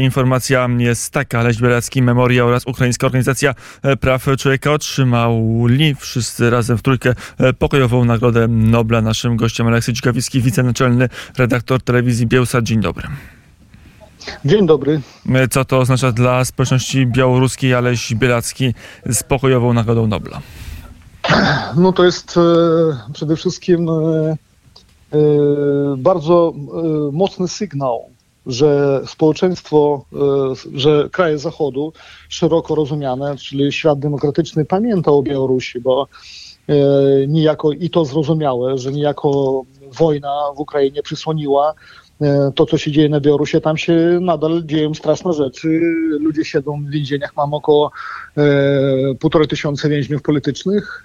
Informacja jest taka, Leś Bielecki, Memoria oraz Ukraińska Organizacja Praw Człowieka otrzymali wszyscy razem w trójkę pokojową Nagrodę Nobla. Naszym gościem Aleksy Cikawicki, wicenaczelny redaktor telewizji Bielsat. Dzień dobry. Dzień dobry. Co to oznacza dla społeczności białoruskiej Aleś Bielacki z pokojową Nagrodą Nobla? No to jest e, przede wszystkim e, e, bardzo e, mocny sygnał, że społeczeństwo, e, że kraje Zachodu, szeroko rozumiane, czyli świat demokratyczny, pamięta o Białorusi, bo e, niejako i to zrozumiałe, że niejako wojna w Ukrainie przysłoniła to, co się dzieje na Białorusi, tam się nadal dzieją straszne rzeczy. Ludzie siedzą w więzieniach, mamy około e, półtorej tysiąca więźniów politycznych,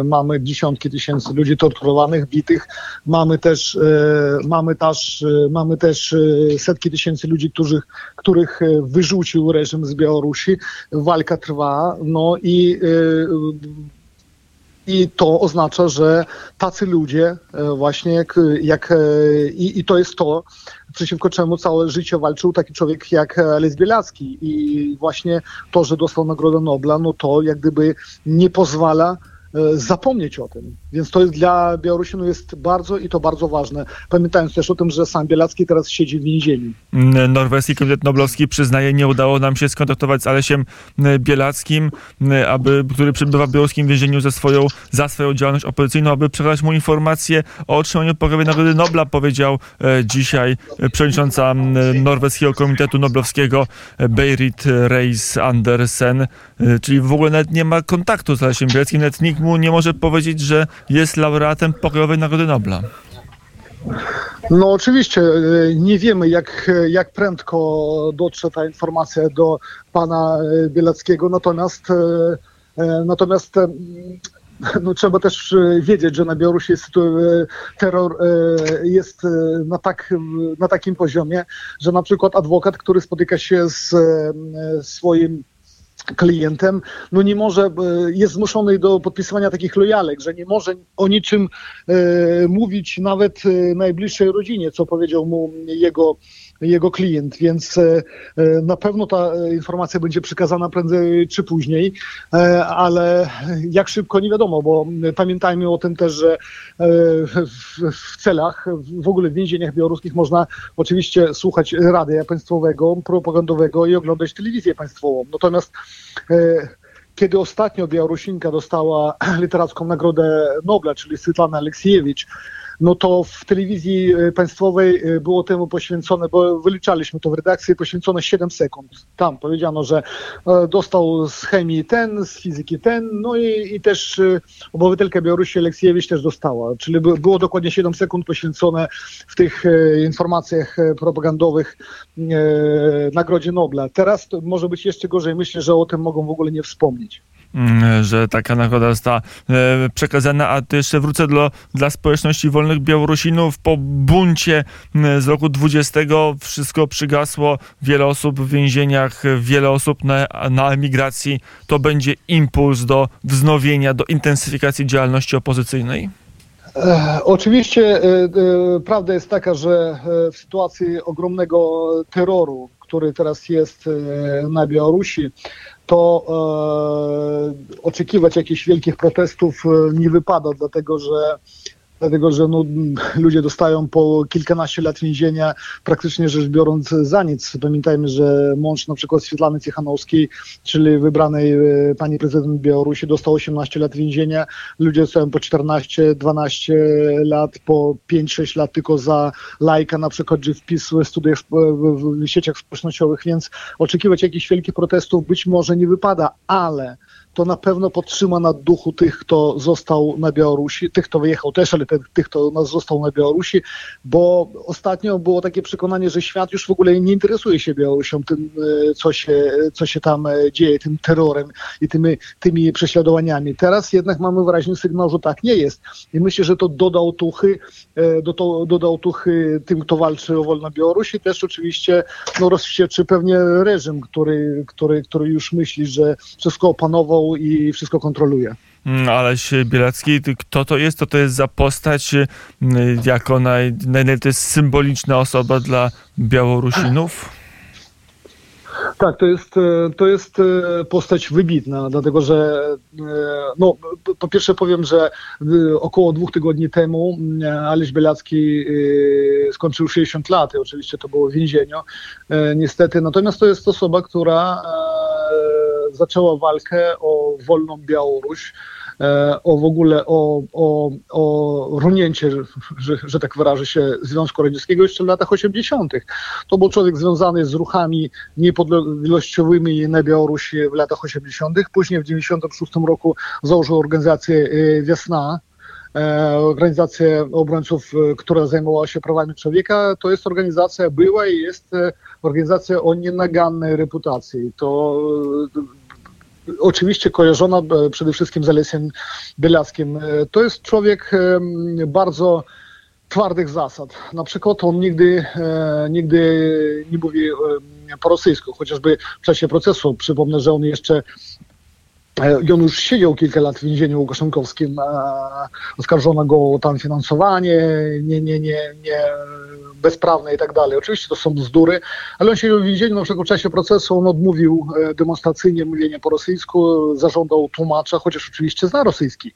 e, mamy dziesiątki tysięcy ludzi torturowanych, bitych, mamy też, e, mamy też, e, mamy też e, setki tysięcy ludzi, których, których e, wyrzucił reżim z Białorusi. Walka trwa, no i e, i to oznacza, że tacy ludzie e, właśnie jak, jak e, i, i to jest to, przeciwko czemu całe życie walczył taki człowiek jak Les Bielacki i właśnie to, że dostał Nagrodę Nobla, no to jak gdyby nie pozwala e, zapomnieć o tym. Więc to jest dla Białorusinów jest bardzo i to bardzo ważne. Pamiętając też o tym, że sam Bielacki teraz siedzi w więzieniu. Norweski Komitet Noblowski przyznaje, nie udało nam się skontaktować z Alesiem Bielackim, aby, który przebywa w białoruskim więzieniu ze swoją, za swoją działalność opozycyjną, aby przekazać mu informację o otrzymaniu pokojowej Nagrody Nobla, powiedział e, dzisiaj przewodnicząca Norweskiego Komitetu Noblowskiego e, Beirit Reis Andersen, e, czyli w ogóle nawet nie ma kontaktu z Alesiem Bielackim, nawet nikt mu nie może powiedzieć, że jest laureatem pokojowej Nagrody Nobla. No oczywiście e, nie wiemy, jak, jak prędko dotrze ta informacja do pana e, Bielackiego, natomiast, e, natomiast no, trzeba też wiedzieć, że na Białorusi jest, terror jest na, tak, na takim poziomie, że na przykład adwokat, który spotyka się z swoim klientem, no nie może, e, jest zmuszony do podpisywania takich lojalek, że nie może o niczym e, mówić nawet e, najbliższej rodzinie, co powiedział mu jego, jego klient, więc na pewno ta informacja będzie przekazana prędzej czy później, ale jak szybko nie wiadomo, bo pamiętajmy o tym też, że w celach, w ogóle w więzieniach białoruskich można oczywiście słuchać radia państwowego, propagandowego i oglądać telewizję państwową. Natomiast e, kiedy ostatnio Białorusinka dostała literacką Nagrodę Nobla, czyli Swytlana Aleksiejewicz, no to w telewizji e, państwowej e, było temu poświęcone, bo wyliczaliśmy to w redakcji, poświęcone 7 sekund. Tam powiedziano, że e, dostał z chemii ten, z fizyki ten, no i, i też obywatelka Białorusi Aleksiejewicz też dostała. Czyli by, było dokładnie 7 sekund poświęcone w tych informacjach propagandowych Nagrodzie Nobla. Teraz może być jeszcze gorzej. Myślę, że o tym mogą w ogóle nie wspomnieć. Mm, że taka nagroda została e, przekazana, a to jeszcze wrócę do, dla społeczności wolnych Białorusinów. Po buncie m, z roku 20 wszystko przygasło, wiele osób w więzieniach, wiele osób na, na emigracji. To będzie impuls do wznowienia, do intensyfikacji działalności opozycyjnej? E, Oczywiście e, prawda jest taka, że w sytuacji ogromnego terroru, który teraz jest e, na Białorusi, to e, oczekiwać jakichś wielkich protestów e, nie wypada, dlatego że Dlatego, że no, ludzie dostają po kilkanaście lat więzienia, praktycznie rzecz biorąc za nic. Pamiętajmy, że mąż na przykład Swietlany Cichanowskiej, czyli wybranej e, pani prezydent Białorusi, dostał 18 lat więzienia. Ludzie dostają po 14, 12 lat, po 5-6 lat tylko za lajka, na przykład, że wpis w studiach w, w sieciach społecznościowych, więc oczekiwać jakichś wielkich protestów być może nie wypada, ale to na pewno podtrzyma na duchu tych, kto został na Białorusi, tych, kto wyjechał też, ale tych, tych kto nas został na Białorusi, bo ostatnio było takie przekonanie, że świat już w ogóle nie interesuje się Białorusią, tym, e, co się, co się tam e, dzieje, tym terrorem i tymi, tymi prześladowaniami. Teraz jednak mamy wyraźny sygnał, że tak nie jest. I myślę, że to doda otuchy, e, do to, doda otuchy tym, kto walczy o wolną Białoruś i też oczywiście no, rozwścieczy pewnie reżim, który, który, który już myśli, że wszystko opanował i wszystko kontroluje. Mm, Aleś Bielecki, ty- kto to jest? To to jest za postać y, jako naj, naj, to jest symboliczna osoba dla Białorusinów? Tak, to jest, e, to jest e, postać wybitna, dlatego że e, no, po pierwsze powiem, że około dwóch tygodni temu Aleś Bielacki skończył 60 lat i oczywiście to było w więzieniu, niestety. Natomiast to jest osoba, która zaczęła walkę o wolną Białoruś, E, o w ogóle o, o, o runięcie, że, że tak wyrażę się, Związku Radzieckiego jeszcze w latach 80. To był człowiek związany z ruchami niepodległościowymi na Białorusi w latach 80. Później w 96 roku założył organizację e, Wiosna, e, organizację obrońców, która zajmowała się prawami człowieka, to jest organizacja, była i jest organizacja o nienagannej reputacji. To oczywiście kojarzona e, przede wszystkim z Alesiem Bielackim. E, to jest człowiek e, bardzo twardych zasad. Na przykład on nigdy, nigdy nie mówi po rosyjsku, chociażby w czasie procesu. Przypomnę, że on jeszcze I on już siedział kilka lat w więzieniu łukaszenkowskim. Oskarżono go o tam finansowanie nie, nie, nie, nie bezprawne i tak dalej. Oczywiście to są bzdury, ale on siedział w więzieniu na przykład w czasie procesu. On odmówił e, demonstracyjnie mówienia po rosyjsku, zażądał tłumacza, chociaż oczywiście zna rosyjski.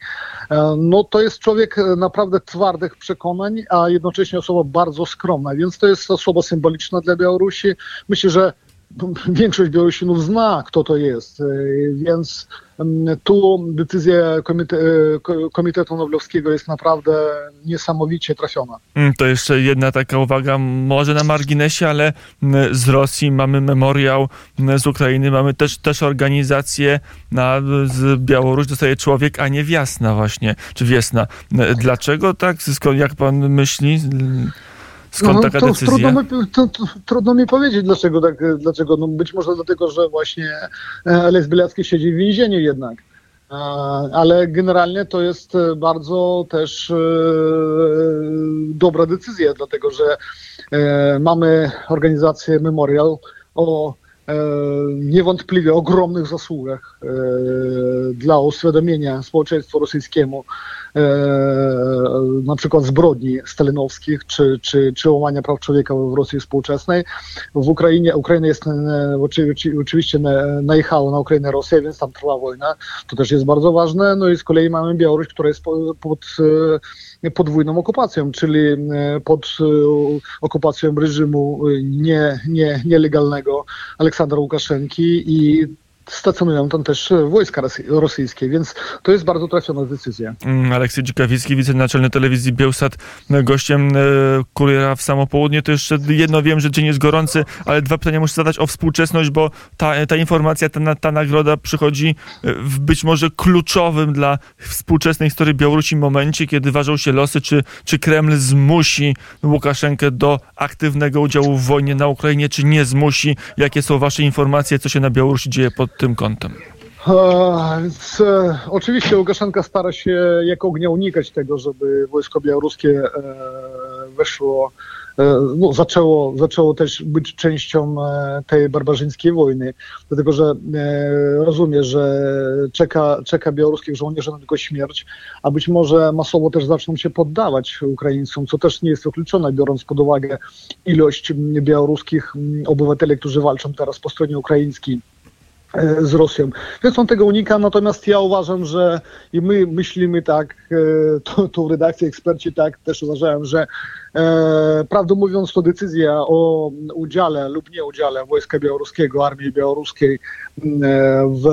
E, no to jest człowiek naprawdę twardych przekonań, a jednocześnie osoba bardzo skromna, więc to jest osoba symboliczna dla Białorusi. Myślę, że większość Białorusinów zna, kto to jest, e, więc tu decyzja komite e, Komitetu Noblowskiego jest naprawdę niesamowicie trafiona. Mm, to jeszcze jedna taka uwaga, może na marginesie, ale z Rosji mamy memoriał, z Ukrainy mamy też, też organizację, na, z Białoruś dostaje człowiek, a nie Wiasna właśnie, czy Wiesna. Dlaczego tak? Jak pan myśli? Skąd no, taka decyzja? Trudno mi, to, to, trudno mi powiedzieć, dlaczego. Tak, dlaczego. No być może dlatego, że właśnie Aleś Bielacki siedzi w więzieniu jednak. E, ale generalnie to jest bardzo też e, dobra decyzja, dlatego że e, mamy organizację Memorial o niewątpliwie ogromnych zasługach dla uświadomienia społeczeństwu rosyjskiemu E, na przykład zbrodni stalinowskich czy, czy, czy łamania praw człowieka w Rosji współczesnej. W Ukrainie, Ukraina jest e, oczywiście najechała na Ukrainę Rosja, więc tam trwa wojna. To też jest bardzo ważne. No i z kolei mamy Białoruś, która jest pod e, podwójną okupacją, czyli pod okupacją reżimu nie, nie, nielegalnego Aleksandra Łukaszenki i stacjonują tam też wojska rosyjskie, więc to jest bardzo trafiona decyzja. Mm, Aleksiej Dzikawicki, wicenaczelny telewizji Bielsat, gościem e, Kuriera w samo południe. To jeszcze jedno wiem, że dzień jest gorący, ale dwa pytania muszę zadać o współczesność, bo ta, ta informacja, ta, ta nagroda przychodzi e, w być może kluczowym dla współczesnej historii Białorusi momencie, kiedy ważą się losy, czy, czy Kreml zmusi Łukaszenkę do aktywnego udziału w wojnie na Ukrainie, czy nie zmusi. Jakie są wasze informacje, co się na Białorusi dzieje pod tym kątem? Więc, e, oczywiście Łukaszenka stara się jak ognia unikać tego, żeby wojsko białoruskie e, weszło, e, no, zaczęło, zaczęło też być częścią e, tej barbarzyńskiej wojny, dlatego że e, rozumie, że czeka, czeka białoruskich żołnierzy na tylko śmierć, a być może masowo też zaczną się poddawać Ukraińcom, co też nie jest wykluczone, biorąc pod uwagę ilość białoruskich obywateli, którzy walczą teraz po stronie ukraińskiej z Rosją. Więc on tego unika, natomiast ja uważam, że i my myślimy tak, e, to, to w redakcji eksperci tak też uważają, że e, prawdę mówiąc to decyzja o udziale lub nieudziale wojska białoruskiego, armii białoruskiej e, w,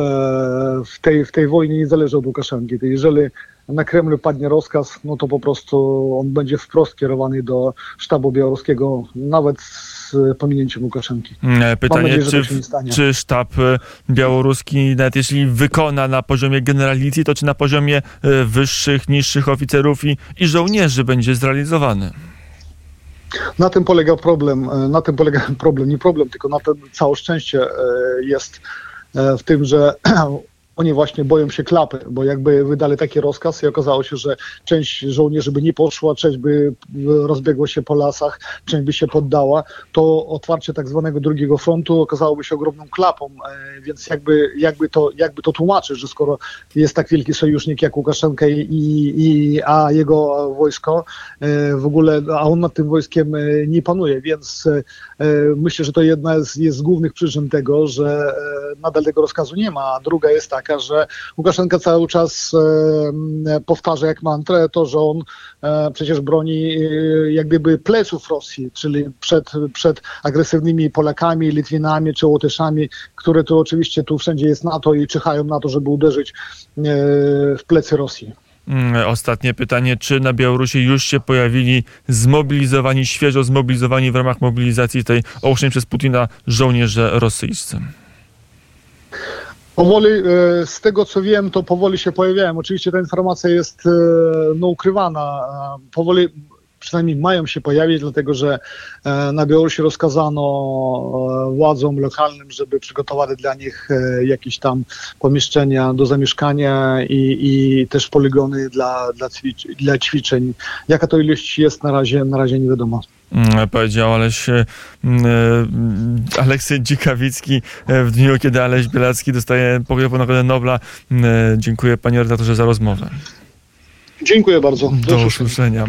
w, tej, w tej wojnie nie zależy od Łukaszenki. Jeżeli na Kremlu padnie rozkaz, no to po prostu on będzie wprost kierowany do sztabu białoruskiego, nawet z pominięciem Łukaszenki. Mm, pytanie, nadzieję, czy, czy sztab e, białoruski, nawet jeśli wykona na poziomie generalicji, to czy na poziomie e, wyższych, niższych oficerów i, i żołnierzy będzie zrealizowany? Na tym polega problem, e, na tym polega problem, nie problem, tylko na tym całe szczęście jest w tym, że oni właśnie boją się klapy, bo jakby wydali taki rozkaz i okazało się, że część żołnierzy by nie poszła, część by rozbiegła się po lasach, część by się poddała, to otwarcie tak zwanego drugiego frontu okazałoby się ogromną klapą, e, więc jakby, jakby, to, jakby to tłumaczyć, że skoro jest tak wielki sojusznik jak Łukaszenka i, i, a jego wojsko e, w ogóle, a on nad tym wojskiem e, nie panuje, więc myślę, że to jedna z, jest z głównych przyczyn tego, że nadal tego rozkazu nie ma, a druga jest taka, że Łukaszenka cały czas e, powtarza jak mantrę to, że on e, przecież broni e, jak gdyby pleców Rosji, czyli przed, przed agresywnymi Polakami, Litwinami czy Łotyszami, które tu oczywiście tu wszędzie jest NATO i czyhają na to, żeby uderzyć w plecy Rosji. Mm, Ostatnie pytanie, czy na Białorusi już się pojawili zmobilizowani, świeżo zmobilizowani w ramach mobilizacji tej ogłoszonej przez Putina żołnierze rosyjscy? Powoli, e, z tego co wiem, to powoli się pojawiają. Oczywiście ta informacja jest e, no, ukrywana. Powoli przynajmniej mają się pojawić, dlatego że e, na Białorusi rozkazano e, władzom lokalnym, żeby przygotowali dla nich e, jakieś tam pomieszczenia do zamieszkania i, i też poligony dla, dla, ćwicz, dla ćwiczeń. Jaka to ilość jest na razie, na razie nie wiadomo. Mm, Powiedział Aleś, mm, Aleksy Dzikawicki w dniu, kiedy Aleś Bielacki dostaje pokoju Nagrodę Nobla. Mm, Dziękuję panie redaktorze za rozmowę. Dziękuję bardzo. Do usłyszenia.